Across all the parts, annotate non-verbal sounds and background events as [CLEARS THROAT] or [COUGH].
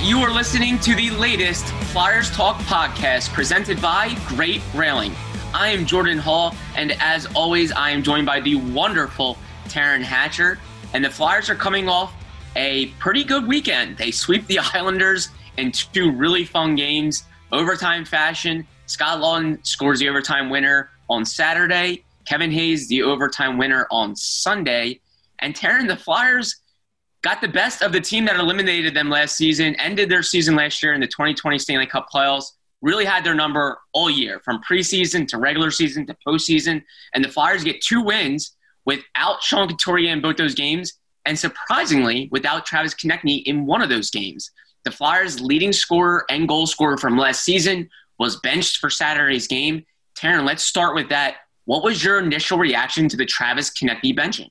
You are listening to the latest Flyers Talk podcast presented by Great Railing. I am Jordan Hall, and as always, I am joined by the wonderful Taryn Hatcher. And the Flyers are coming off a pretty good weekend. They sweep the [LAUGHS] Islanders in two really fun games, overtime fashion. Scott Laughton scores the overtime winner on Saturday. Kevin Hayes, the overtime winner on Sunday. And Taryn, the Flyers got the best of the team that eliminated them last season, ended their season last year in the 2020 Stanley Cup playoffs, really had their number all year, from preseason to regular season to postseason. And the Flyers get two wins without Sean Couturier in both those games, and surprisingly, without Travis Konecny in one of those games. The Flyers' leading scorer and goal scorer from last season was benched for Saturday's game. Taryn, let's start with that. What was your initial reaction to the Travis Konecny benching?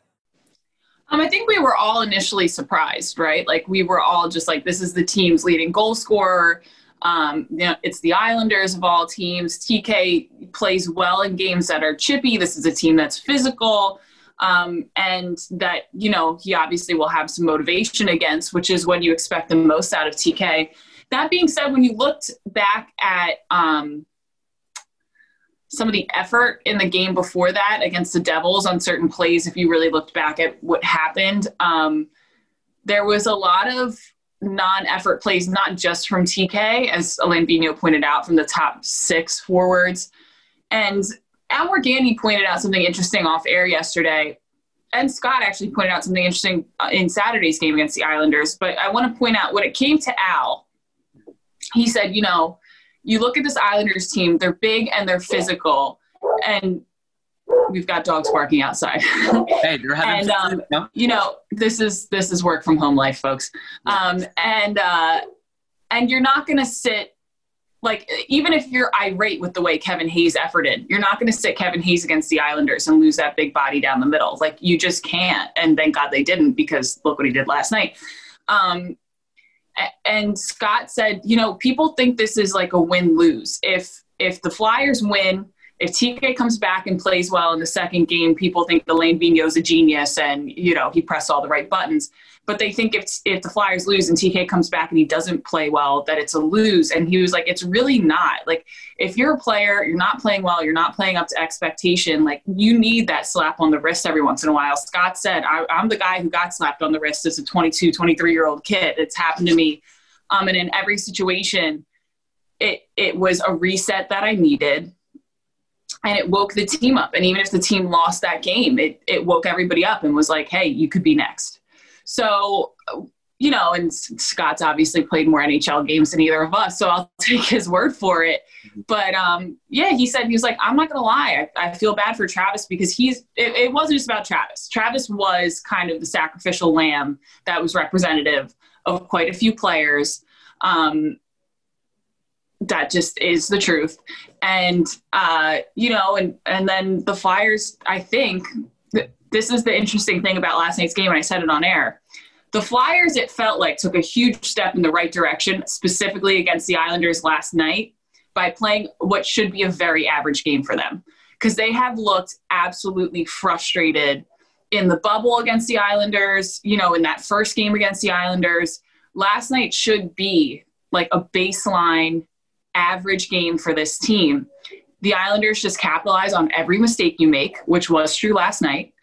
Um, I think we were all initially surprised, right? Like we were all just like, this is the team's leading goal scorer. Um, you know, it's the Islanders of all teams. TK plays well in games that are chippy. This is a team that's physical. Um, and that, you know, he obviously will have some motivation against, which is when you expect the most out of TK. That being said, when you looked back at um, some of the effort in the game before that against the Devils on certain plays, if you really looked back at what happened, um, there was a lot of non-effort plays, not just from TK, as Alain Vigneault pointed out, from the top six forwards. And Al Morganti pointed out something interesting off air yesterday. And Scott actually pointed out something interesting uh, in Saturday's game against the Islanders. But I want to point out when it came to Al, he said, you know, you look at this Islanders team, they're big and they're physical. And we've got dogs barking outside. [LAUGHS] Hey, they're having and um, you know, this is this is work from home life, folks. Um, and uh, and you're not gonna sit like even if you're irate with the way Kevin Hayes efforted, you're not going to sit Kevin Hayes against the Islanders and lose that big body down the middle. Like you just can't. And thank God they didn't because look what he did last night. Um, and Scott said, you know, people think this is like a win lose. If if the Flyers win, if TK comes back and plays well in the second game, people think Alain Vigneault's a genius and you know he pressed all the right buttons. But they think if if the Flyers lose and TK comes back and he doesn't play well, that it's a lose. And he was like, it's really not. Like if you're a player, you're not playing well, you're not playing up to expectation. Like you need that slap on the wrist every once in a while. Scott said, I, am the guy who got slapped on the wrist as a 22, 23 year old kid. It's happened to me. Um, and in every situation, it it was a reset that I needed and it woke the team up. And even if the team lost that game, it, it woke everybody up and was like, hey, you could be next. So, you know, and Scott's obviously played more NHL games than either of us, so I'll [LAUGHS] take his word for it. But um, yeah, he said he was like, I'm not gonna lie, I, I feel bad for Travis because he's. It, it, wasn't just about Travis. Travis was kind of the sacrificial lamb that was representative of quite a few players. Um, that just is the truth, and uh, you know, and and then the Flyers. I think this is the interesting thing about last night's game, and I said it on air. The Flyers, it felt like, took a huge step in the right direction, specifically against the Islanders last night, by playing what should be a very average game for them. Because they have looked absolutely frustrated in the bubble against the Islanders, you know, in that first game against the Islanders. last night should be like a baseline average game for this team. The Islanders just capitalize on every mistake you make, which was true last night.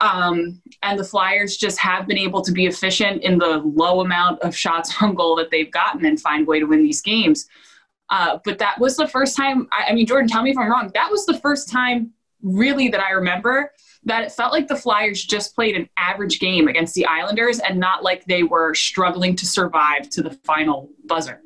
Um, and the Flyers just have been able to be efficient in the low amount of shots [LAUGHS] on goal that they've gotten and find a way to win these games. Uh, but that was the first time. I, I mean, Jordan, tell me if I'm wrong. That was the first time, really, that I remember that it felt like the Flyers just played an average game against the Islanders and not like they were struggling to survive to the final buzzer.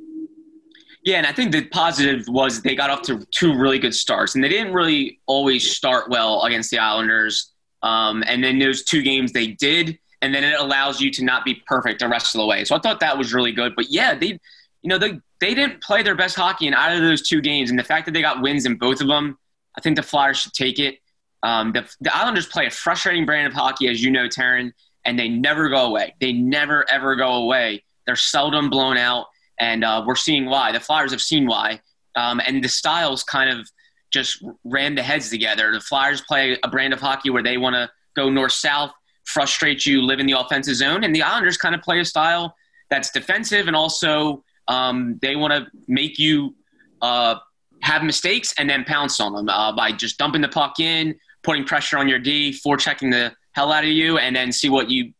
Yeah, and I think the positive was they got off to two really good starts, and they didn't really always start well against the Islanders. Um, and then those two games they did, and then it allows you to not be perfect the rest of the way. So I thought that was really good. But yeah, they, you know, they they didn't play their best hockey in either of those two games, and the fact that they got wins in both of them, I think the Flyers should take it. Um, the, the Islanders play a frustrating brand of hockey, as you know, Taryn, and they never go away. They never ever go away. They're seldom blown out, and uh, we're seeing why. The Flyers have seen why, um, and the styles kind of just ran the heads together. The Flyers play a brand of hockey where they want to go north south, frustrate you, live in the offensive zone, and the Islanders kind of play a style that's defensive and also um, they want to make you uh, have mistakes and then pounce on them uh, by just dumping the puck in, putting pressure on your D, forechecking the hell out of you, and then see what you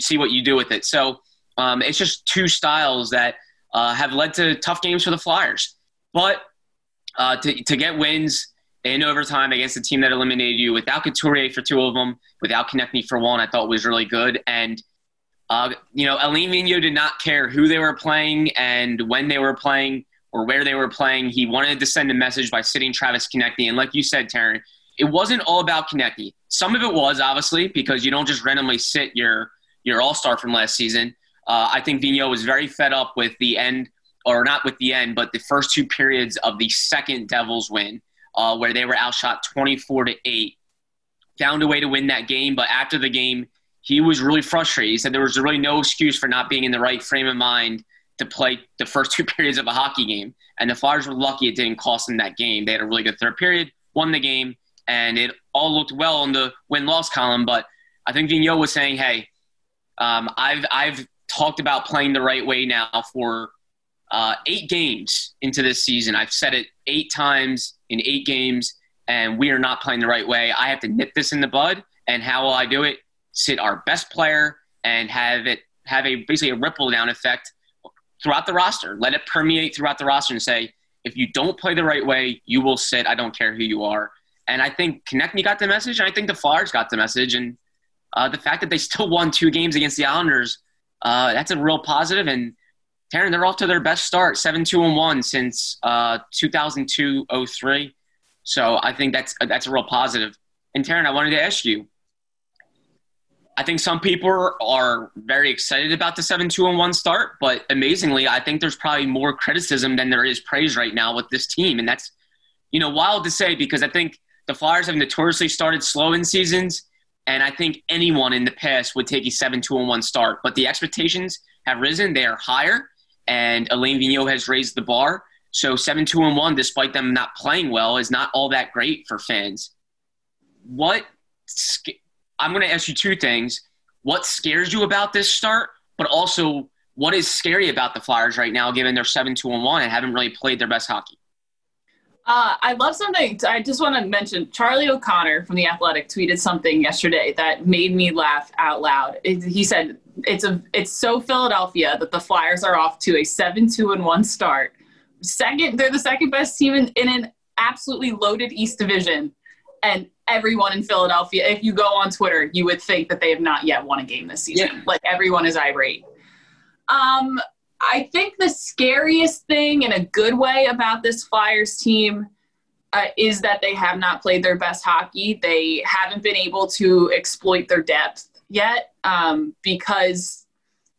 see what you do with it. So um, it's just two styles that uh, have led to tough games for the Flyers. But uh, to, to get wins in overtime against a team that eliminated you without Couturier for two of them, without Konecny for one, I thought was really good. And, uh, you know, Alain Vigneault did not care who they were playing and when they were playing or where they were playing. He wanted to send a message by sitting Travis Konecny. And like you said, Taryn, it wasn't all about Konecny. Some of it was, obviously, because you don't just randomly sit your, your all-star from last season. Uh, I think Vigneault was very fed up with the end – or not with the end, but the first two periods of the second Devils win, uh, where they were outshot 24 to 8. Found a way to win that game, but after the game, he was really frustrated. He said there was really no excuse for not being in the right frame of mind to play the first [LAUGHS] two periods of a hockey game. And the Flyers were lucky it didn't cost them that game. They had a really good third period, won the game, and it all looked well on the win loss column. But I think Vigneault was saying, hey, um, I've, I've talked about playing the right way now for uh, eight games into this season. I've said it eight times in eight games, and we are not playing the right way. I have to nip this in the bud. And how will I do it? Sit our best player and have it have a basically a ripple down effect throughout the roster. Let it permeate throughout the roster and say, if you don't play the right way, you will sit. I don't care who you are. And I think Konecny got the message, and I think the Flyers got the message. And uh, the fact that they still won two games against the Islanders, uh, that's a real positive. And Taryn, they're off to their best start, seven two and one since uh, 2002-03. So I think that's that's a real positive. And Taryn, I wanted to ask you. I think some people are very excited about the seven two and one start, but amazingly, I think there's probably more criticism than there is praise right now with this team, and that's you know wild to say because I think the Flyers have notoriously started slow in seasons, and I think anyone in the past would take a seven two and one start, but the expectations have risen; they are higher and Alain Vigneault has raised the bar. So seven two and one, despite them not playing well, is not all that great for fans. What I'm going to ask you two things: what scares you about this start, but also what is scary about the Flyers right now, given they're seven two and one and haven't really played their best hockey. Uh, I love something. I just want to mention Charlie O'Connor from the Athletic tweeted something yesterday that made me laugh out loud. It, he said, "It's a it's so Philadelphia that the Flyers are off to a seven two and one start. Second, they're the second best team in, in an absolutely loaded East Division, and everyone in Philadelphia. If you go on Twitter, you would think that they have not yet won a game this season. Yeah. Like everyone is irate. Um, I think the scariest thing in a good way about this Flyers team uh, is that they have not played their best hockey. They haven't been able to exploit their depth yet um, because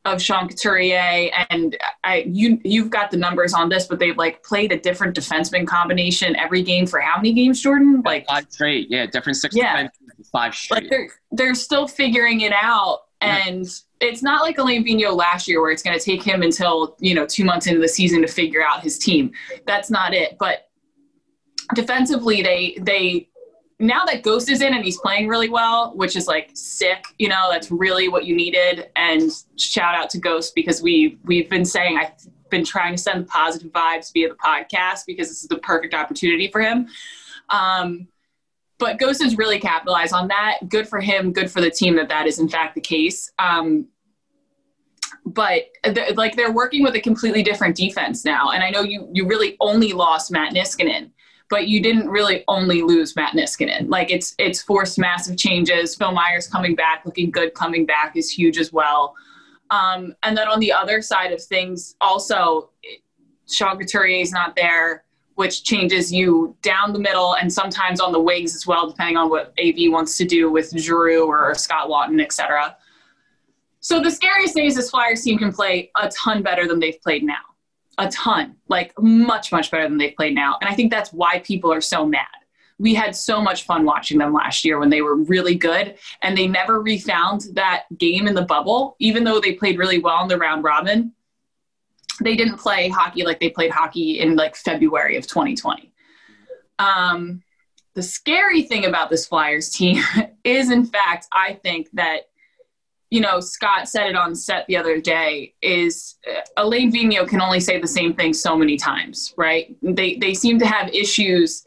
of Sean Couturier. And I, you, you've got the numbers on this, but they've like played a different defenseman combination every game for how many games, Jordan? Like five straight. Yeah, different six. Yeah, five straight. Like they're they're still figuring it out, and. Yeah it's not like Alain Vigneault last year where it's going to take him until, you know, two months into the season to figure out his team. That's not it. But defensively, they, they, now that Ghost is in and he's playing really well, which is like sick, you know, that's really what you needed. And shout out to Ghost because we we've been saying I've been trying to send positive vibes via the podcast because this is the perfect opportunity for him. Um, but Ghost has really capitalized on that. Good for him. Good for the team that that is in fact the case. Um, but like they're working with a completely different defense now. And I know you you really only lost Matt Niskanen, but you didn't really only lose Matt Niskanen. Like it's it's forced massive changes. Phil Myers coming back, looking good coming back is huge as well. Um, and then on the other side of things, also Sean Couturier is not there, which changes you down the middle and sometimes on the wings as well, depending on what AV wants to do with Giroux or Scott Laughton, etc. So the scariest thing is this Flyers team can play a ton better than they've played now. A ton. Like much, much better than they've played now. And I think that's why people are so mad. We had so much fun watching them last year when they were really good and they never refound that game in the bubble, even though they played really well in the round robin. They didn't play hockey like they played hockey in like February of 2020. Um, the scary thing about this Flyers team [LAUGHS] is, in fact, I think that you know, Scott said it on set the other day is uh, Alain Vigneault can only say the same thing so many times, right? They, they seem to have issues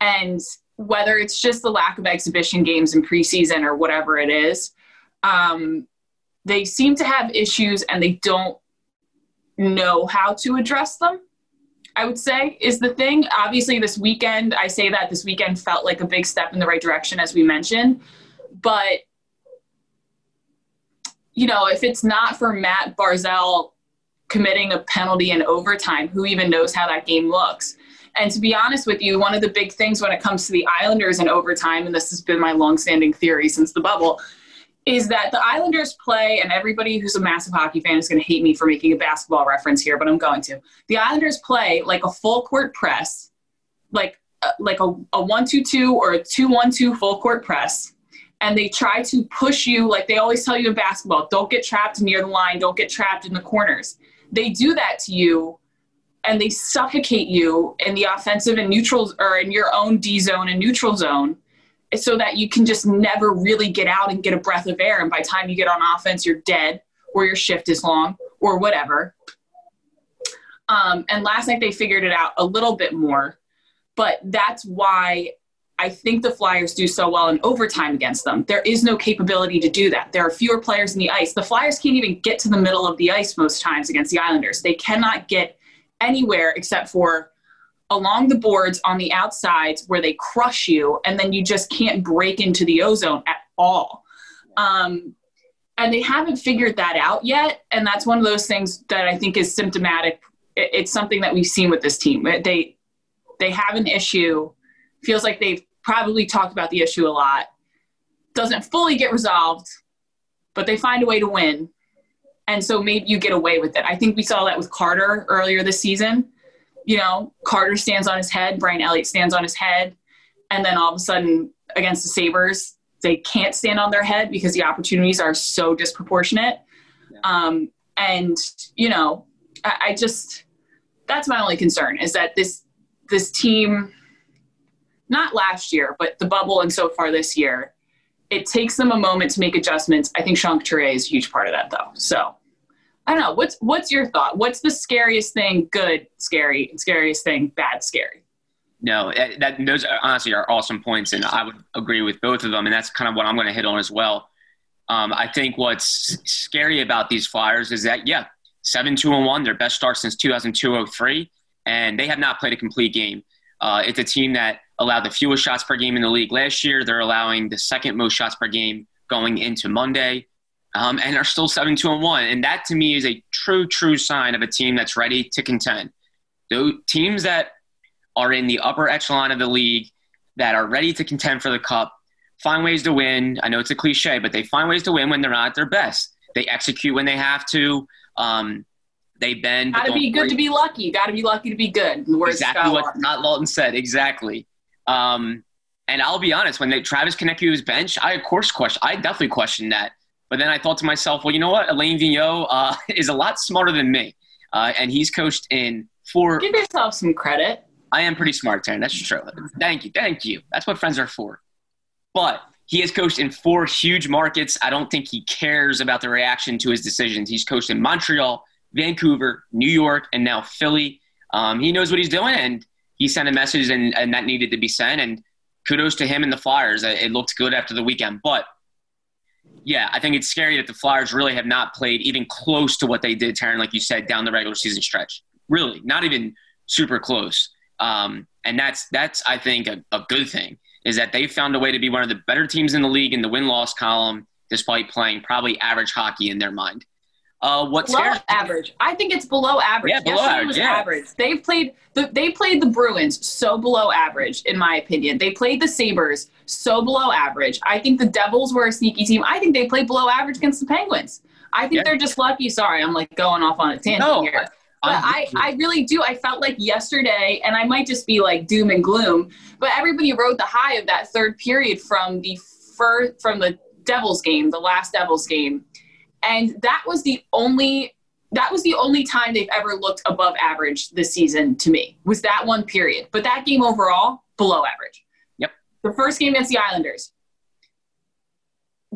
and whether it's just the lack of exhibition games in preseason or whatever it is, um, they seem to have issues and they don't know how to address them. I would say is the thing. Obviously, this weekend, I say that this weekend felt like a big step in the right direction, as we mentioned. But you know, if it's not for Matt Barzal committing a penalty in overtime, who even knows how that game looks? And to be honest with you, one of the big things when it comes to the Islanders in overtime, and this has been my longstanding theory since the bubble, is that the Islanders play, and everybody who's a massive hockey fan is going to hate me for making a basketball reference here, but I'm going to. The Islanders play like a full court press, like uh, like a, a one two two or a two one two full court press, and they try to push you like they always tell you in basketball don't get trapped near the line don't get trapped in the corners they do that to you and they suffocate you in the offensive and neutral or in your own d zone and neutral zone so that you can just never really get out and get a breath of air and by the time you get on offense you're dead or your shift is long or whatever um, and last night they figured it out a little bit more but that's why I think the Flyers do so well in overtime against them. There is no capability to do that. There are fewer players in the ice. The Flyers can't even get to the middle of the ice most times against the Islanders. They cannot get anywhere except for along the boards on the outsides where they crush you, and then you just can't break into the ozone at all. Um, and they haven't figured that out yet. And that's one of those things that I think is symptomatic. It's something that we've seen with this team. They they have an issue feels like they've probably talked about the issue a lot. Doesn't fully get resolved, but they find a way to win. And so maybe you get away with it. I think we saw that with Carter earlier this season. You know, Carter stands on his head, Brian Elliott stands on his head, and then all of a sudden against the Sabres, they can't stand on their head because the opportunities are so disproportionate. Yeah. Um, and you know, I, I just that's my only concern is that this this team not last year, but the bubble and so far this year, it takes them a moment to make adjustments. I think Sean Couturier is a huge part of that, though. So I don't know. What's what's your thought? What's the scariest thing? Good, scary. Scariest thing? Bad, scary. No, eh, that those honestly are awesome points, and I would agree with both of them. And that's kind of what I'm going to hit on as well. Um, I think what's scary about these Flyers is that yeah, seven two and one, their best start since 2002-03, and they have not played a complete game. Uh, it's a team that allowed the fewest shots per game in the league last year. They're allowing the second most shots per game going into Monday, um, and are still seven two and one. And that to me is a true true sign of a team that's ready to contend. Those teams that are in the upper echelon of the league that are ready to contend for the cup find ways to win. I know it's a cliche, but they find ways to win when they're not at their best. They execute when they have to. Um, they bend. Got to be good worry. to be lucky. Got to be lucky to be good. Exactly what not Laughton said. Exactly. Um, and I'll be honest, when they, Travis Konecny was bench, I of course question. I definitely questioned that. But then I thought to myself, well, you know what? Alain Vigneault uh, [LAUGHS] is a lot smarter than me, uh, and he's coached in four. Give yourself some credit. I am pretty smart, Taryn. That's true. Thank you, thank you. That's what friends are for. But he has coached in four huge markets. I don't think he cares about the reaction to his decisions. He's coached in Montreal, Vancouver, New York, and now Philly. Um, he knows what he's doing, and he sent a message, and, and that needed to be sent. And kudos to him and the Flyers. It looked good after the weekend. But yeah, I think it's scary that the Flyers really have not played even close to what they did, Taryn, like you said, down the regular season stretch. Really, not even super close. Um, and that's that's I think a, a good thing is that they found a way to be one of the better teams in the league in the win loss column, despite playing probably average hockey in their mind. Uh, what below average? I think it's below average. Yeah, below average. Was yeah. average. They've played the they played the Bruins so below average, in my opinion. They played the Sabres so below average. I think the Devils were a sneaky team. I think they played below average against the Penguins. I think yeah. they're just lucky. Sorry, I'm like going off on a tangent no, here. But I, I really do. I felt like yesterday, and I might just be like doom and gloom, but everybody rode the high of that third period from the first, from the Devils game, the last Devils game. And that was the only that was the only time they've ever looked above average this season to me. Was that one period. But that game overall, below average. Yep. The first game against the Islanders.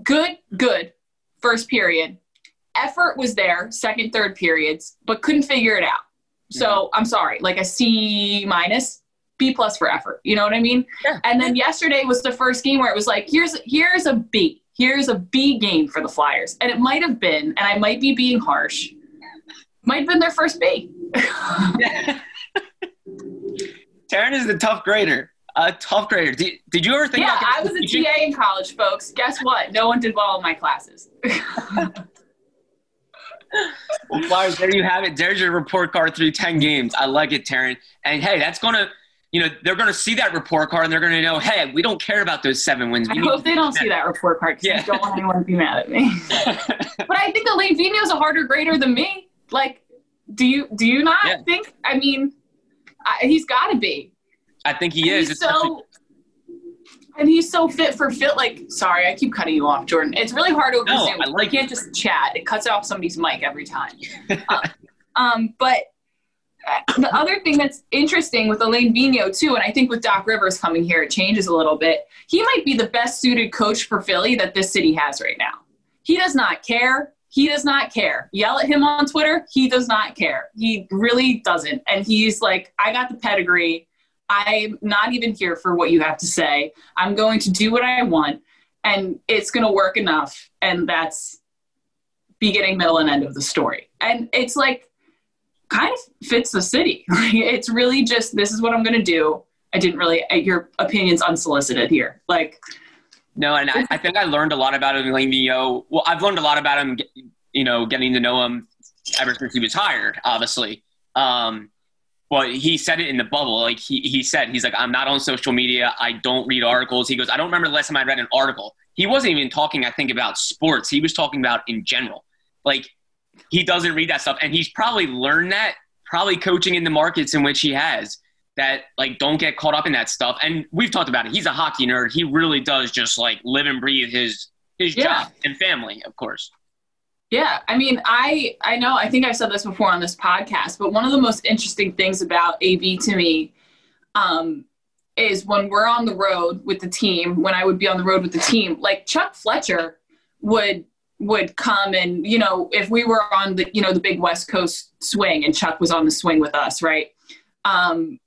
Good, good first period effort was there, second, third periods, but couldn't figure it out. So mm-hmm. I'm sorry, like a C minus, B plus for effort. You know what I mean? Yeah. And then yesterday was the first game where it was like, here's here's a B. Here's a B game for the Flyers. And it might have been, and I might be being harsh, might have been their first B. [LAUGHS] Taryn is the tough grader. A tough grader. Did, did you ever think yeah, I was a TA in college, folks. Guess what? No one did well in my classes. [LAUGHS] well, Flyers, there you have it. There's your report card through 10 games. I like it, Taryn. And hey, that's going to, you know, they're going to see that report card and they're going to know, hey, we don't care about those seven wins. We I hope they don't see that report card because yeah. I don't want anyone to be mad at me. [LAUGHS] but I think Alain is a harder grader than me. Like, do you do you not yeah. think? I mean, I, he's got to be. I think he and is. so and he's so fit for fit. Like, sorry, I keep cutting you off, Jordan. It's really hard over no, Zoom. I like can't just chat. It cuts off somebody's mic every time. [LAUGHS] uh, um, but [COUGHS] the other thing that's interesting with Alain Vigneault too, and I think with Doc Rivers coming here, it changes a little bit. He might be the best suited coach for Philly that this city has right now. He does not care. He does not care. Yell at him on Twitter. He does not care. He really doesn't. And he's like, I got the pedigree. I'm not even here for what you have to say. I'm going to do what I want and it's going to work enough. And that's beginning, middle, and end of the story. And it's like kind of fits the city. [LAUGHS] it's really just this is what I'm going to do. I didn't really, your opinion's unsolicited here. Like, no, and I, I think I learned a lot about him, Vigneault. Well, I've learned a lot about him, you know, getting to know him ever since he was hired, obviously. Um, well, he said it in the bubble. Like he, he said, he's like, I'm not on social media. I don't read articles. He goes, I don't remember the last time I read an article. He wasn't even talking, I think, about sports. He was talking about in general. Like he doesn't read that stuff. And he's probably learned that, probably coaching in the markets in which he has that like don't get caught up in that stuff. And we've talked about it. He's a hockey nerd. He really does just like live and breathe his his yeah. job and family, of course. Yeah, I mean, I I know I think I've said this before on this podcast, but one of the most interesting things about AV to me um, is when we're on the road with the team. When I would be on the road with the team, like Chuck Fletcher would would come and you know if we were on the you know the big West Coast swing and Chuck was on the swing with us, right? Um,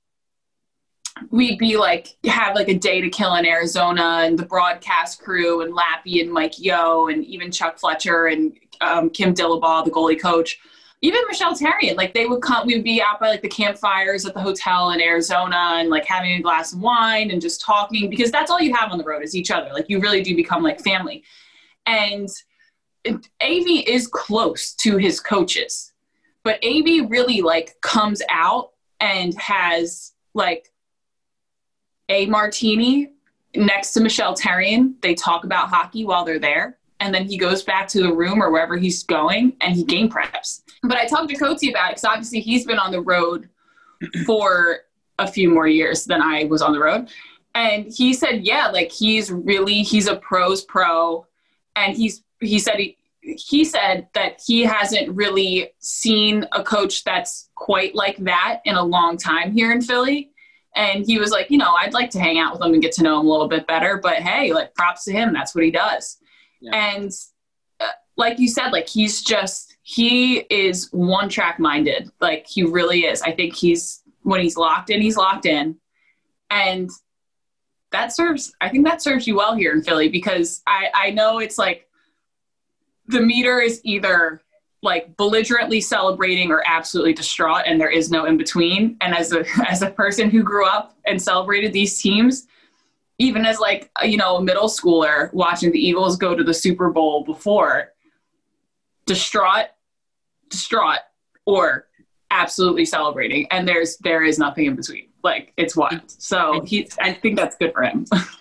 we'd be like have like a day to kill in Arizona and the broadcast crew and Lappy and Mike yo and even Chuck Fletcher and um, Kim Dillabaugh, the goalie coach, even Michel Therrien. Like they would come, we would be out by like the campfires at the hotel in Arizona and like having a glass of wine and just talking because that's all you have on the road is each other. Like you really do become like family. And AV is close to his coaches, but AV really like comes out and has like a martini next to Michel Therrien. They talk about hockey while they're there. And then he goes back to the room or wherever he's going and he game preps. But I talked to Coates about it because obviously he's been on the road [CLEARS THROAT] for a few more years than I was on the road. And he said, yeah, like he's really, he's a pros pro. And he's, he said, he, he said that he hasn't really seen a coach that's quite like that in a long time here in Philly And he was like, you know, I'd like to hang out with him and get to know him a little bit better. But hey, like props to him. That's what he does. Yeah. And uh, like you said, like he's just, he is one track minded. Like he really is. I think he's, when he's locked in, he's locked in. And that serves, I think that serves you well here in Philly because I, I know it's like the meter is either like belligerently celebrating or absolutely distraught and there is no in between and as a [LAUGHS] as a person who grew up and celebrated these teams even as like you know a middle schooler watching the eagles go to the super bowl before distraught distraught or absolutely celebrating and there's there is nothing in between. Like it's wild. So he i think that's good for him [LAUGHS]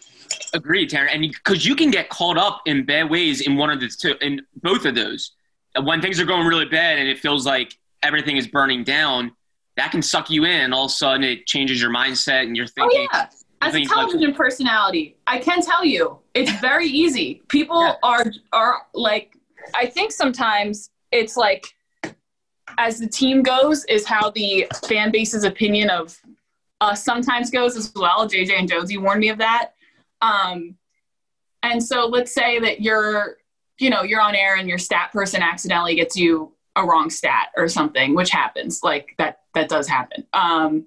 Agreed, Taryn. And because you can get caught up in bad ways in one of the two, in both of those uh, when things are going really bad and it feels like everything is burning down, that can suck you in. All of a sudden, it changes your mindset and you're oh, thinking. Oh, yeah. As a television like, personality, I can tell you it's very easy. People yeah. are are like, I think sometimes it's like, as the team goes, is how the fan base's opinion of us sometimes goes as well. JJ and Josie warned me of that. Um, and so let's say that you're you know, you're on air and your stat person accidentally gets you a wrong stat or something, which happens. Like that that does happen. Um,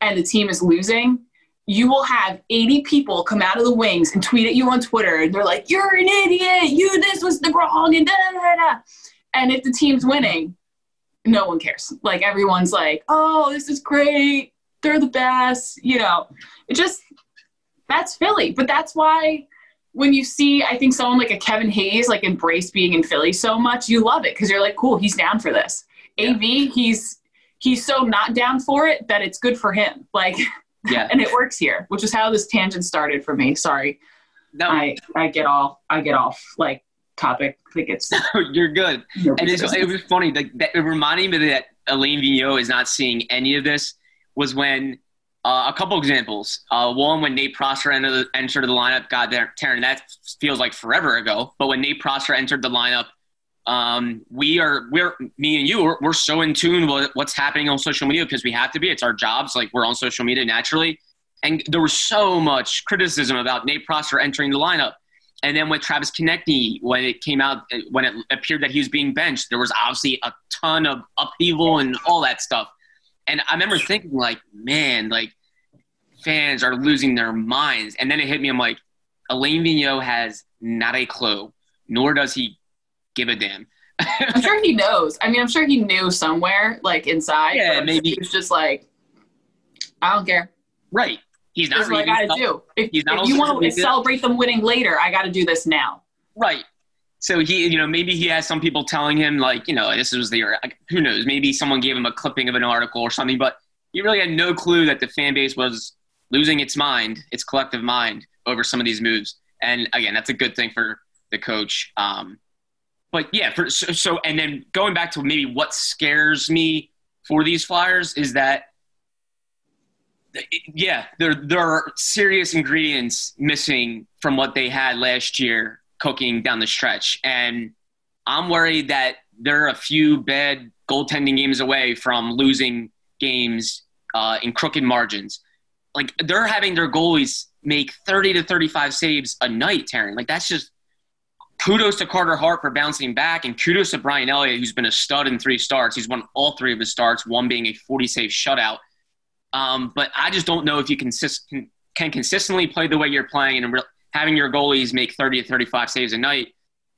and the team is losing, you will have 80 people come out of the wings and tweet at you on Twitter and they're like, You're an idiot, you this was the wrong and da da da. And if the team's winning, no one cares. Like everyone's like, Oh, this is great. They're the best. You know, it just that's Philly. But that's why when you see, I think someone like a Kevin Hayes like embrace being in Philly so much, you love it because you're like, cool, he's down for this. Yeah. AV, he's he's so not down for it that it's good for him. Like, yeah, [LAUGHS] and it works here, which is how this tangent started for me. Sorry, no, I I get all I get off like topic. I think it's [LAUGHS] you're good. and it's, it was funny. Like that, it reminded me that Alain Vigneault is not seeing any of this. Was when uh, a couple examples. Uh, one, when Nate Prosser entered the, entered the lineup, God, Taryn, that feels like forever ago. But when Nate Prosser entered the lineup, um, we are, we're, me and you, we're, we're so in tune with what's happening on social media because we have to be. It's our jobs. Like we're on social media naturally. And there was so much criticism about Nate Prosser entering the lineup. And then with Travis Konecny, when it came out, when it appeared that he was being benched, there was obviously a ton of upheaval and all that stuff. And I remember thinking, like, man, like fans are losing their minds. And then it hit me. I'm like, Alain Vigneault has not a clue, nor does he give a damn. I'm sure he knows. I mean, I'm sure he knew somewhere, like inside. Yeah, maybe he's just like, I don't care. Right. He's not. what I gotta do. If, if you want to celebrate them winning later, I got to do this now. Right so he, you know, maybe he has some people telling him like, you know, this was the who knows? Maybe someone gave him a clipping of an article or something, but he really had no clue that the fan base was losing its mind, its collective mind over some of these moves. And again, that's a good thing for the coach. Um, but yeah, for, so, so and then going back to maybe what scares me for these Flyers is that yeah, there there are serious ingredients missing from what they had last year cooking down the stretch. And I'm worried that they're a few bad goaltending games away from losing games uh, in crooked margins. Like they're having their goalies make 30 to 35 saves a night, Taryn. Like that's just kudos to Carter Hart for bouncing back, and kudos to Brian Elliott, who's been a stud in three starts. He's won all three of his starts, one being a 40 save shutout. Um, but I just don't know if you consist- can, consistently play the way you're playing and re- having your goalies make 30 to 35 saves a night,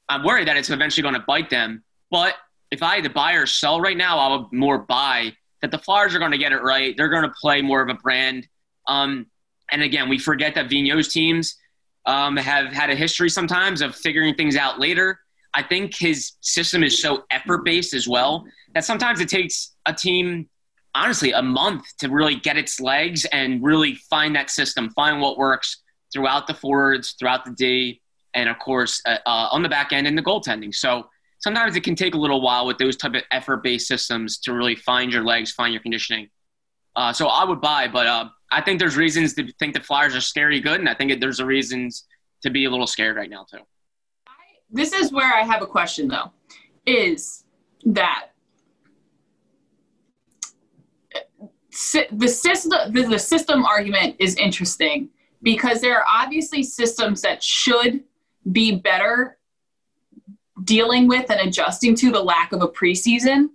I'm worried that it's eventually going to bite them. But if I had to buy or sell right now, I would more buy that the Flyers are going to get it right. They're going to play more of a brand. Um, and again, we forget that Vigneault's teams um, have had a history sometimes of figuring things out later. I think his system is so effort based as well that sometimes it takes a team, honestly, a month to really get its legs and really find that system, find what works, throughout the forwards, throughout the day, and of course uh, uh, on the back end in the goaltending. So sometimes it can take a little while with those type of effort-based systems to really find your legs, find your conditioning. Uh, so I would buy, but uh, I think there's reasons to think the Flyers are scary good, and I think there's a reasons to be a little scared right now too. This is where I have a question though, is that the system the system argument is interesting because there are obviously systems that should be better dealing with and adjusting to the lack of a preseason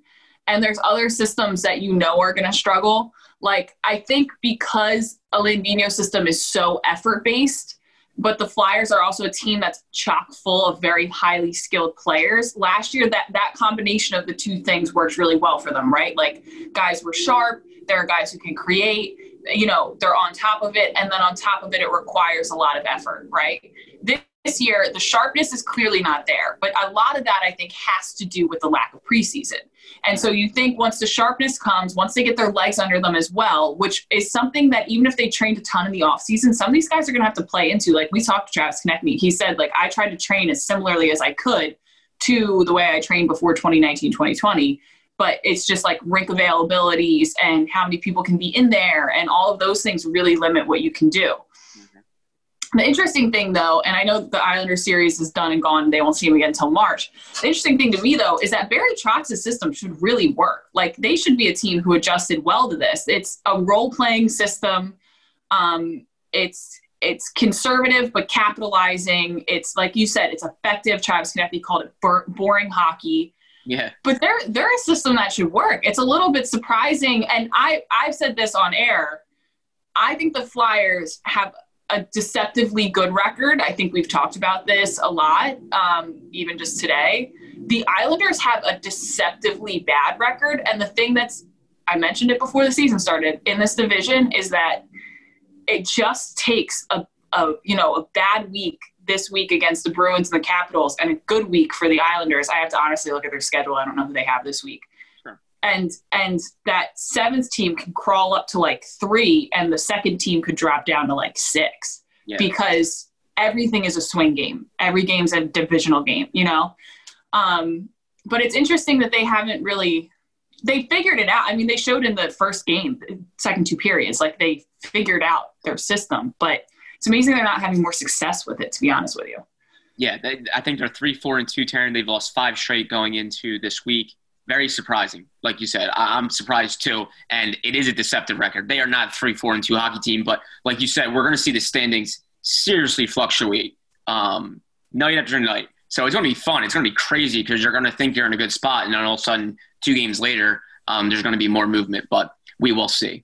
and there's other systems that you know are going to struggle like i think because a Lindino system is so effort based but the Flyers are also a team that's chock full of very highly skilled players. Last year, that that combination of the two things worked really well for them, right? Like guys were sharp. There are guys who can create. You know, they're on top of it, and then on top of it, it requires a lot of effort, right? This year, the sharpness is clearly not there, but a lot of that I think has to do with the lack of preseason. And so you think once the sharpness comes, once they get their legs under them as well, which is something that even if they trained a ton in the offseason, some of these guys are going to have to play into. Like we talked to Travis Konecny he said, like, I tried to train as similarly as I could to the way I trained before 2019, 2020 but it's just like rink availabilities and how many people can be in there and all of those things really limit what you can do the interesting thing, though, and I know the Islander series is done and gone, they won't see him again until March. The interesting thing to me, though, is that Barry Trotz's system should really work. Like, they should be a team who adjusted well to this. It's a role playing system. Um, it's it's conservative but capitalizing. It's like you said, it's effective. Travis Konecny called it boring hockey. Yeah. But they're a system that should work. It's a little bit surprising, and I I've said this on air. I think the Flyers have a deceptively good record. I think we've talked about this a lot, um, even just today. The Islanders have a deceptively bad record. And the thing that's, I mentioned it before the season started in this division is that it just takes a, a you know, a bad week this week against the Bruins and the Capitals and a good week for the Islanders. I have to honestly look at their schedule. I don't know who they have this week and and that seventh team can crawl up to like three and the second team could drop down to like six yeah. because everything is a swing game every game's a divisional game you know um, but it's interesting that they haven't really they figured it out i mean they showed in the first game second two periods like they figured out their system but it's amazing they're not having more success with it to be honest with you yeah they, i think they're three four and two Taryn. they've lost five straight going into this week very surprising. Like you said, I- am surprised too. And it is a deceptive record. They are not three, four, and two hockey team, but like you said, we're going to see the standings seriously fluctuate um, night after night. So it's going to be fun. It's going to be crazy because you're going to think you're in a good spot, and then all of a sudden, two games later, um, there's going to be more movement. But we will see.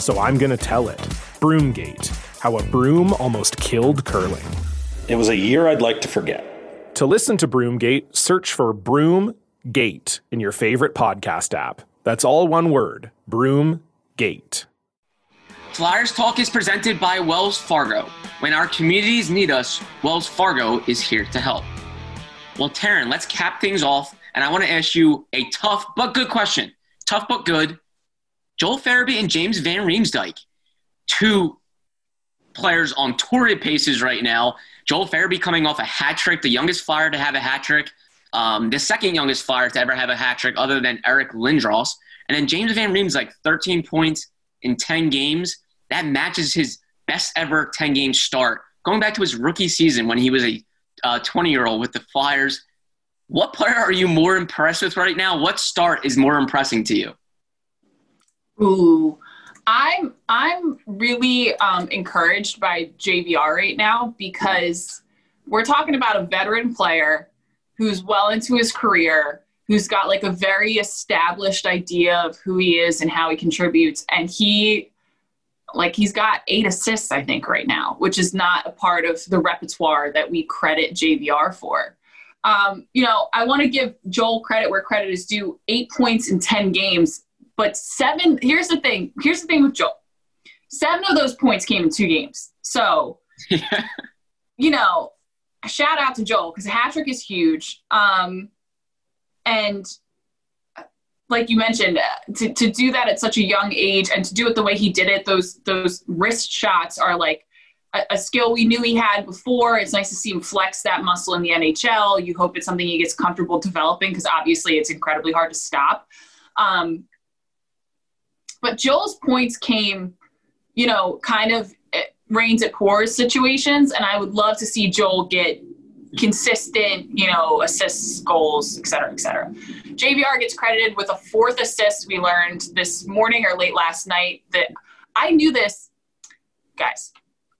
so I'm going to tell it. Broomgate How a Broom Almost Killed Curling. It was a year I'd like to forget. To listen to Broomgate, search for Broomgate in your favorite podcast app. That's all one word Broomgate. Flyers Talk is presented by Wells Fargo. When our communities need us, Wells Fargo is here to help. Well, Taryn, let's cap things off, and I want to ask you a tough but good question tough but good. Joel Farabee and James Van Riemsdyk, two players on torrid paces right now. Joel Farabee coming off a hat trick, the youngest flyer to have a hat trick, um, the second youngest flyer to ever have a hat trick, other than Eric Lindros. And then James Van Riemsdyk, 13 points in 10 games. That matches his best ever 10 game start. Going back to his rookie season when he was a 20 uh, year old with the Flyers what player are you more impressed with right now? What start is more impressing to you? Ooh, I'm I'm really um, encouraged by JVR right now because we're talking about a veteran player who's well into his career, who's got like a very established idea of who he is and how he contributes, and he like he's got eight assists I think right now, which is not a part of the repertoire that we credit JVR for. Um, you know, I want to give Joel credit where credit is due. Eight points in 10 games, But seven, here's the thing. Here's the thing with Joel. Seven of those points came in two games. So, [LAUGHS] you know, shout out to Joel because a hat trick is huge. Um, and like you mentioned, uh, to, to do that at such a young age and to do it the way he did it, those those wrist shots are like a, a, skill we knew he had before. It's nice to see him flex that muscle in the NHL. You hope it's something he gets comfortable developing because obviously it's incredibly hard to stop. Um, but Joel's points came, you know, kind of eh, rains at pours situations, and I would love to see Joel get consistent, you know, assists, goals, et cetera, et cetera. JVR gets credited with a fourth assist we learned this morning or late last night that I knew this. Guys,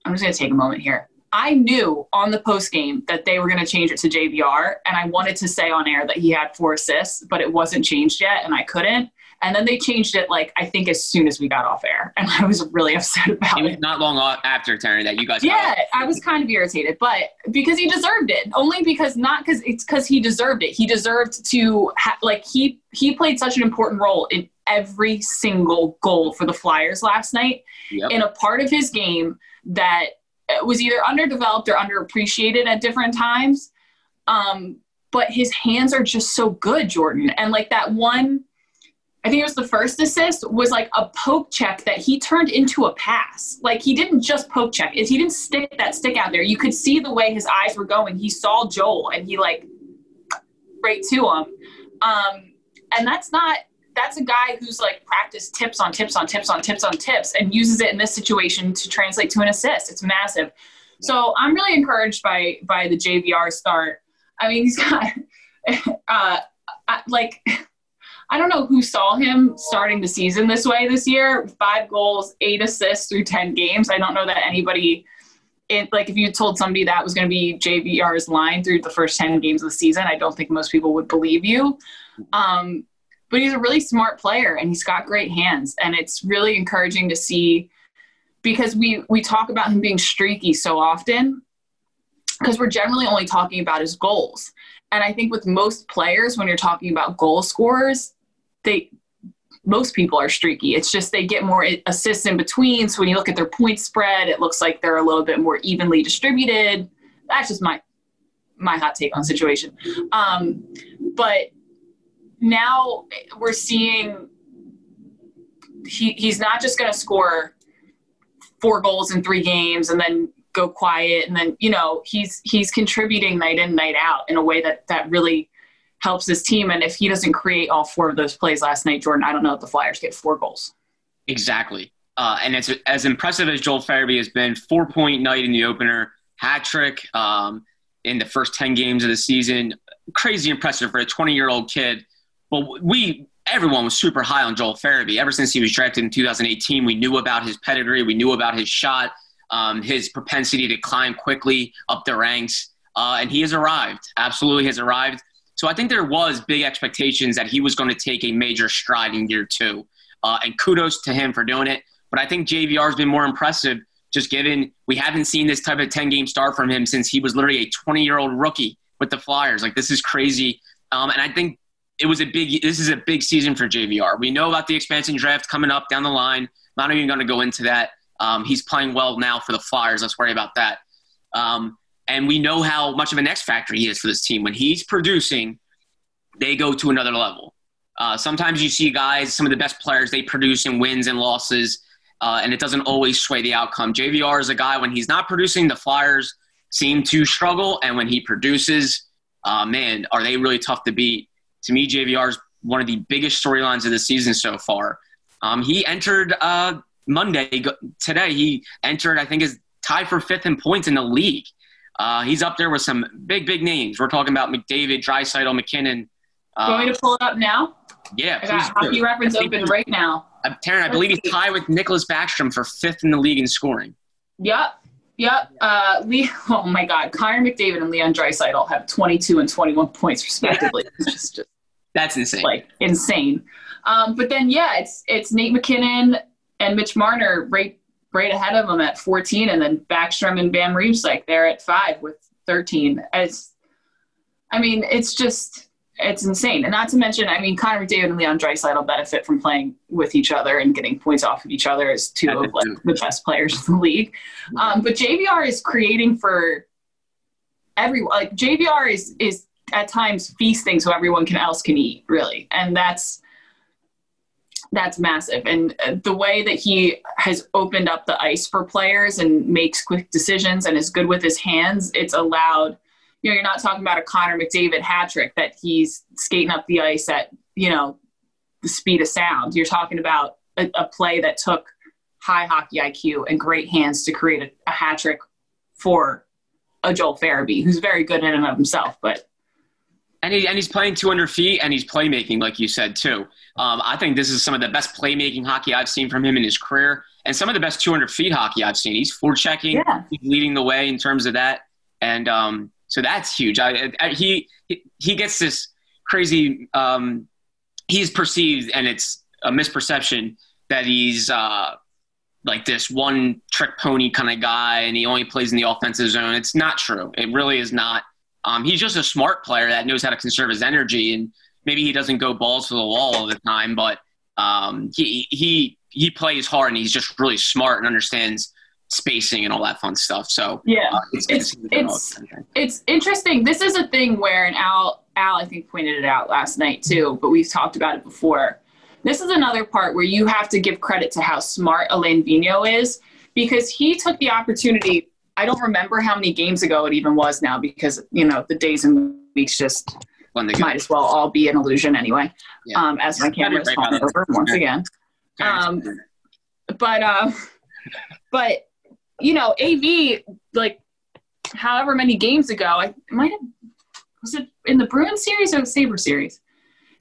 I'm just going to take a moment here. I knew on the post game that they were going to change it to JVR, and I wanted to say on air that he had four assists, but it wasn't changed yet, and I couldn't. And then they changed it, like I think as soon as we got off air, and [LAUGHS] I was really upset about it. Was it. Not long after Terry that you guys. Yeah, I was kind of irritated, but because he deserved it, only because not because it's because he deserved it. He deserved to ha- like he he played such an important role in every single goal for the Flyers last night yep. in a part of his game that was either underdeveloped or underappreciated at different times. Um, but his hands are just so good, Jordan. And like that one I think it was the first assist was like a poke check that he turned into a pass. Like he didn't just poke check. He didn't stick that stick out there. You could see the way his eyes were going. He saw Joel and he like right to him. Um, and that's not that's a guy who's like practiced tips on tips on tips on tips on tips and uses it in this situation to translate to an assist. It's massive. So I'm really encouraged by by the JVR start. I mean, he's got [LAUGHS] uh, like [LAUGHS] I don't know who saw him starting the season this way this year. Five goals, eight assists through 10 games. I don't know that anybody, it, like if you told somebody that was going to be JVR's line through the first 10 games of the season, I don't think most people would believe you. Um, but he's a really smart player and he's got great hands. And it's really encouraging to see because we, we talk about him being streaky so often because we're generally only talking about his goals. And I think with most players, when you're talking about goal scorers, they most people are streaky. It's just they get more assists in between. So when you look at their point spread, it looks like they're a little bit more evenly distributed. That's just my my hot take on situation. Um, but now we're seeing he, he's not just going to score four goals in three games and then go quiet and then you know he's he's contributing night in night out in a way that that really helps his team. And if he doesn't create all four of those plays last night, Jordan, I don't know if the Flyers get four goals. Exactly. Uh, and it's as impressive as Joel Farabee has been. Four point night in the opener, hat trick um, in the first ten games of the season. Crazy impressive for a 20 year old kid. Well, we everyone was super high on Joel Farabee ever since he was drafted in 2018. We knew about his pedigree, we knew about his shot, um, his propensity to climb quickly up the ranks, uh, and he has arrived. Absolutely has arrived. So I think there was big expectations that he was going to take a major stride in year two. Uh, and kudos to him for doing it. But I think JVR has been more impressive just given we haven't seen this type of 10 game start from him since he was literally a 20 year old rookie with the Flyers. Like, this is crazy. Um, and I think it was a big, this is a big season for JVR. We know about the expansion draft coming up down the line. Not even going to go into that. Um, he's playing well now for the Flyers. Let's worry about that. Um, and we know how much of an X factor he is for this team. When he's producing, they go to another level. Uh, sometimes you see guys, some of the best players, they produce in wins and losses, uh, and it doesn't always sway the outcome. JVR is a guy when he's not producing, the Flyers seem to struggle, and when he produces, uh, man, are they really tough to beat? To me, JVR is one of the biggest storylines of the season so far. Um, he entered uh, Monday today. He entered, I think, is tied for fifth in points in the league. Uh, he's up there with some big, big names. We're talking about McDavid, Draisaitl, MacKinnon. Uh, you want to pull it up now? Yeah, I got hockey reference open right now. Uh, Taryn, I believe he's tied with Nicklas Backstrom for fifth in the league in scoring. Yep. Yep. Uh, Lee, [LAUGHS] oh my God. Connor McDavid and Leon Draisaitl have 22 and 21 points respectively. [LAUGHS] it's just, just that's insane. Like insane. Um, but then yeah, it's it's Nate MacKinnon and Mitch Marner right right ahead of them at 14, and then Backstrom and Van Riemsdyk they're at five with 13. As I mean, it's just it's insane. And not to mention, I mean, Connor McDavid and Leon Draisaitl will benefit from playing with each other and getting points off of each other as two of like the best players in the league. Um, but JVR is creating for everyone. Like JVR is is at times feasting so everyone can else can eat really, and that's that's massive. And uh, the way that he has opened up the ice for players and makes quick decisions and is good with his hands, it's allowed. You know, you're not talking about a Connor McDavid hat trick that he's skating up the ice at you know the speed of sound. You're talking about a, a play that took high hockey IQ and great hands to create a, a hat trick for a Joel Farabee, who's very good in and of himself, but and he and he's playing 200 feet and he's playmaking, like you said too. Um, I think this is some of the best playmaking hockey I've seen from him in his career, and some of the best 200 feet hockey I've seen. He's forechecking, yeah. he's leading the way in terms of that, and um, so that's huge. I, I, he he gets this crazy. Um, he's perceived, and it's a misperception that he's uh, like this one trick pony kind of guy, and he only plays in the offensive zone. It's not true. It really is not. Um, he's just a smart player that knows how to conserve his energy, and maybe he doesn't go balls to the wall all the time, but um, he he he plays hard and he's just really smart and understands spacing and all that fun stuff. So yeah, uh, it's it's it's, it's, interesting. This is a thing where and Al Al I think pointed it out last night too, but we've talked about it before. This is another part where you have to give credit to how smart Alain Vigneault is because he took the opportunity I don't remember how many games ago it even was now because you know the days and weeks just might as well all be an illusion anyway. Yeah. Um, as my camera is falling over once again. Um, but uh, but you know, AV like however many games ago, I might have was it in the Bruin series or the Sabre series?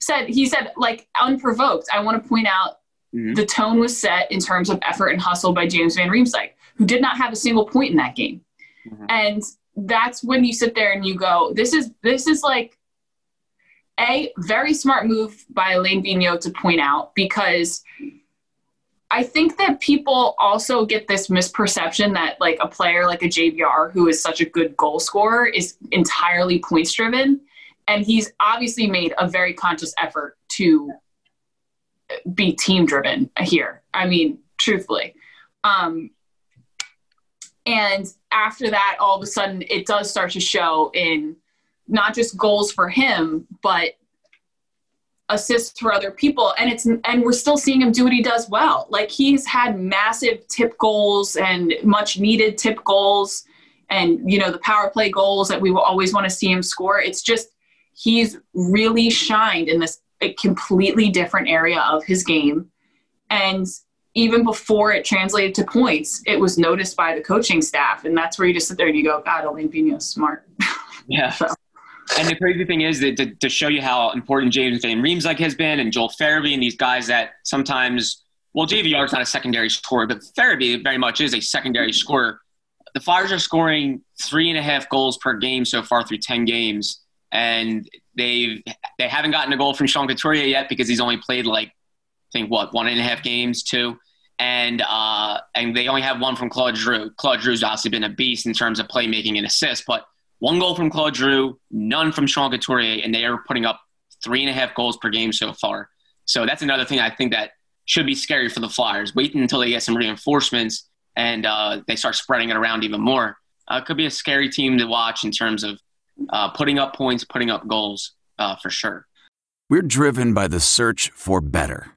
Said he said like unprovoked. I want to point out mm-hmm. the tone was set in terms of effort and hustle by James Van Riemsdyk who did not have a single point in that game. Mm-hmm. And that's when you sit there and you go, this is this is like a very smart move by Alain Vigneault to point out because I think that people also get this misperception that like a player like a JVR who is such a good goal scorer is entirely points driven. And he's obviously made a very conscious effort to be team driven here. I mean, truthfully. Um, and after that, all of a sudden, it does start to show in not just goals for him, but assists for other people. And it's and we're still seeing him do what he does well. Like he's had massive tip goals and much needed tip goals, and you know the power play goals that we will always want to see him score. It's just he's really shined in this completely different area of his game, and even before it translated to points, it was noticed by the coaching staff. And that's where you just sit there and you go, God, Vigneault's smart. [LAUGHS] Yeah. so. And the crazy thing is that to, to, show you how important James Van Riemsdyk has been and Joel Farabee and these guys that sometimes, well, JVR is not a secondary scorer, but Farabee very much is a secondary mm-hmm. scorer. The Flyers are scoring three and a half goals per game so far through 10 games. And they've, they haven't gotten a goal from Sean Couturier yet because he's only played like think what one and a half games, two, and uh, and they only have one from Claude Giroux. Claude Giroux's obviously been a beast in terms of playmaking and assists, but one goal from Claude Giroux, none from Sean Couturier, and they are putting up three and a half goals per game so far. So that's another thing I think that should be scary for the Flyers. Waiting until they get some reinforcements and uh, they start spreading it around even more. Uh, it could be a scary team to watch in terms of uh, putting up points, putting up goals uh, for sure. We're driven by the search for better.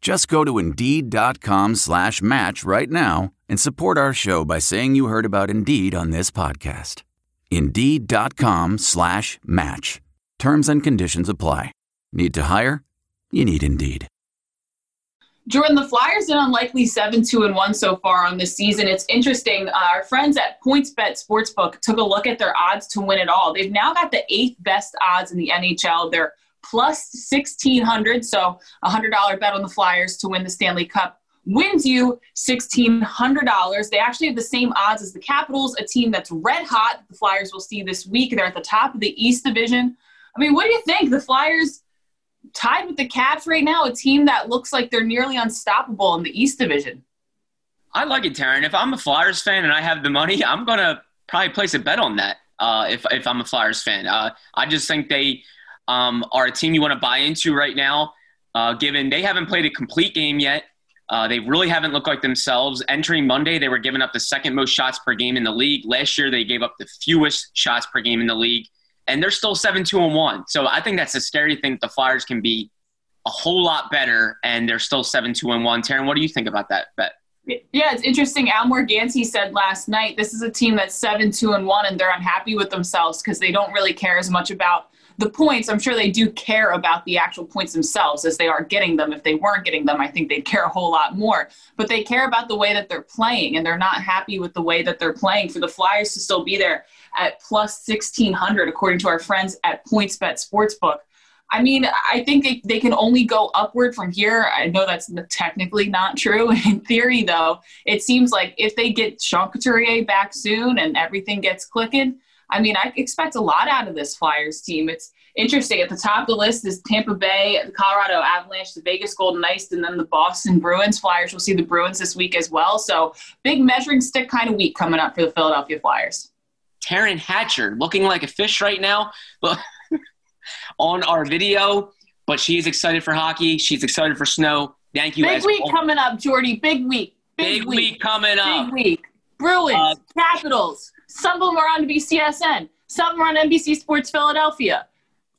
Just go to Indeed.com slash match right now and support our show by saying you heard about Indeed on this podcast. Indeed.com slash match. Terms and conditions apply. Need to hire? You need Indeed. Jordan, the Flyers are unlikely 7 2 and 1 so far on this season. It's interesting. Uh, our friends at PointsBet Sportsbook took a look at their odds to win it all. They've now got the eighth best odds in the NHL. They're plus 1600. So a $100 bet on the Flyers to win the Stanley Cup wins you $1,600. They actually have the same odds as the Capitals, a team that's red hot. The Flyers will see this week. They're at the top of the East Division. I mean, what do you think? The Flyers tied with the Caps right now, a team that looks like they're nearly unstoppable in the East Division. I like it, Taryn. If I'm a Flyers fan and I have the money, I'm going to probably place a bet on that uh, if, if I'm a Flyers fan. Uh, I just think they um, are a team you want to buy into right now, uh, given they haven't played a complete game yet. Uh, they really haven't looked like themselves. Entering Monday, they were giving up the second most shots per game in the league. Last year, they gave up the fewest shots per game in the league, and they're still 7 2 and 1. So I think that's a scary thing the Flyers can be a whole lot better, and they're still 7 2 and 1. Taryn, what do you think about that bet? Yeah, it's interesting. Al Morganti said last night this is a team that's 7 2 and 1, and they're unhappy with themselves because they don't really care as much about the points, I'm sure they do care about the actual points themselves as they are getting them. If they weren't getting them, I think they'd care a whole lot more. But they care about the way that they're playing, and they're not happy with the way that they're playing. For the Flyers to still be there at plus 1600, according to our friends at PointsBet Sportsbook. I mean, I think they, they can only go upward from here. I know that's technically not true. [LAUGHS] In theory, though, it seems like if they get Sean Couturier back soon and everything gets clicking, I mean, I expect a lot out of this Flyers team. It's interesting. At the top of the list is Tampa Bay, the Colorado Avalanche, the Vegas Golden Knights, and then the Boston Bruins. Flyers will see the Bruins this week as well. So big measuring stick kind of week coming up for the Philadelphia Flyers. Taryn Hatcher looking like a fish right now [LAUGHS] on our video, but she's excited for hockey. She's excited for snow. Thank you. Big week coming up, Jordy. Big week. Big, big week. week. coming up. Big week. Bruins, uh, Capitals. Some of them are on NBCSN. Some of them are on NBC Sports Philadelphia.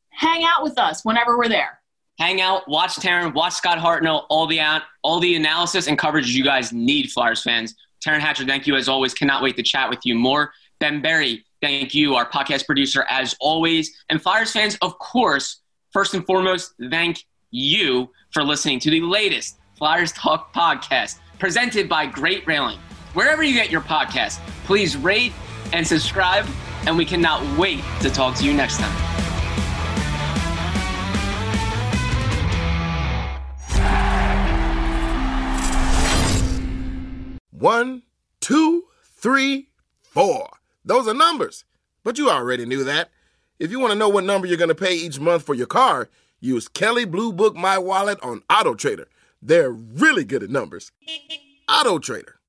Hang out with us whenever we're there. Hang out, watch Taryn, watch Scott Hartnell, all the all the analysis and coverage you guys need, Flyers fans. Taryn Hatcher, thank you as always. Cannot wait to chat with you more. Ben Berry, thank you, our podcast producer as always. And Flyers fans, of course, first and foremost, thank you for listening to the latest Flyers Talk podcast presented by Great Railing. Wherever you get your podcast, please rate and subscribe, and we cannot wait to talk to you next time. One, two, three, four. Those are numbers, but you already knew that. If you want to know what number you're going to pay each month for your car, use Kelley Blue Book My Wallet on Auto Trader. They're really good at numbers. Auto Trader.